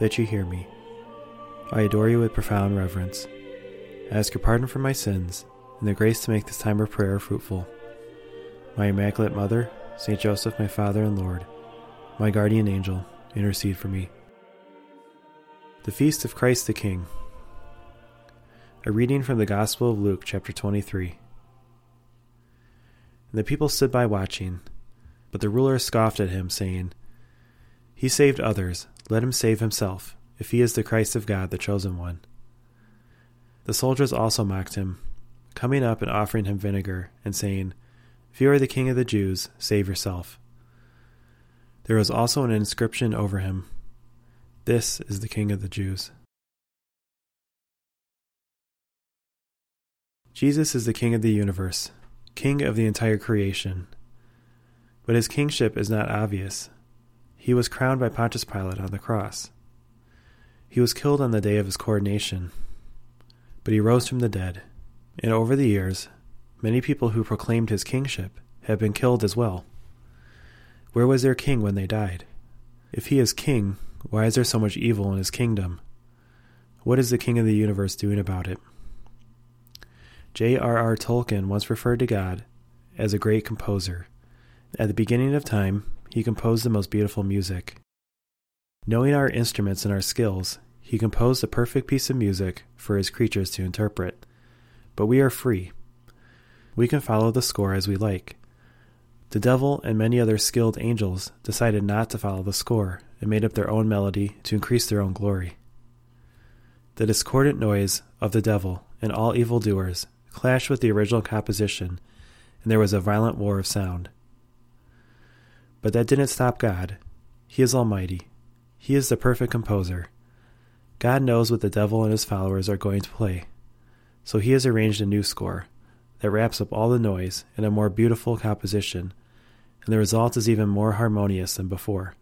that you hear me. I adore you with profound reverence. I ask your pardon for my sins, and the grace to make this time of prayer fruitful. My Immaculate Mother, Saint Joseph, my Father and Lord, my guardian angel, intercede for me. The Feast of Christ the King. A reading from the Gospel of Luke, chapter 23. And the people stood by watching, but the ruler scoffed at him, saying, He saved others, let him save himself, if he is the Christ of God, the chosen one. The soldiers also mocked him, coming up and offering him vinegar, and saying, If you are the king of the Jews, save yourself. There was also an inscription over him This is the king of the Jews. Jesus is the King of the universe, King of the entire creation. But his kingship is not obvious. He was crowned by Pontius Pilate on the cross. He was killed on the day of his coronation. But he rose from the dead, and over the years, many people who proclaimed his kingship have been killed as well. Where was their king when they died? If he is king, why is there so much evil in his kingdom? What is the king of the universe doing about it? J.R.R. Tolkien once referred to God as a great composer. At the beginning of time, he composed the most beautiful music. Knowing our instruments and our skills, he composed a perfect piece of music for his creatures to interpret. But we are free. We can follow the score as we like. The devil and many other skilled angels decided not to follow the score and made up their own melody to increase their own glory. The discordant noise of the devil and all evildoers clashed with the original composition, and there was a violent war of sound. But that didn't stop God. He is Almighty. He is the perfect composer. God knows what the devil and his followers are going to play. So he has arranged a new score that wraps up all the noise in a more beautiful composition, and the result is even more harmonious than before.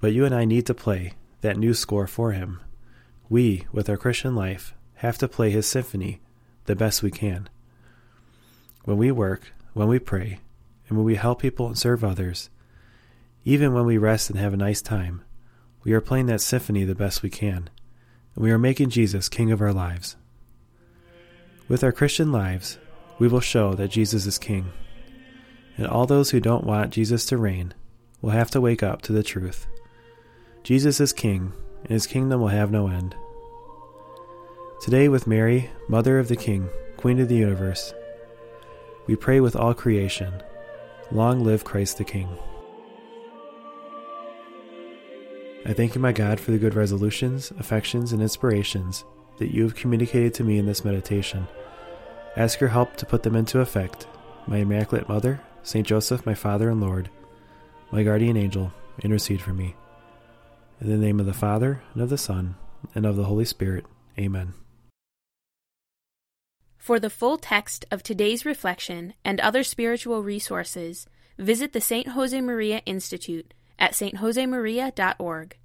But you and I need to play that new score for him. We, with our Christian life, have to play his symphony the best we can. When we work, when we pray, and when we help people and serve others, even when we rest and have a nice time, we are playing that symphony the best we can, and we are making Jesus King of our lives. With our Christian lives, we will show that Jesus is King, and all those who don't want Jesus to reign will have to wake up to the truth. Jesus is King, and his kingdom will have no end. Today, with Mary, Mother of the King, Queen of the universe, we pray with all creation Long live Christ the King. I thank you, my God, for the good resolutions, affections, and inspirations that you have communicated to me in this meditation. Ask your help to put them into effect. My Immaculate Mother, Saint Joseph, my Father and Lord, my guardian angel, intercede for me. In the name of the Father, and of the Son, and of the Holy Spirit. Amen. For the full text of today's reflection and other spiritual resources, visit the St. Josemaria Institute at stjosemaria.org.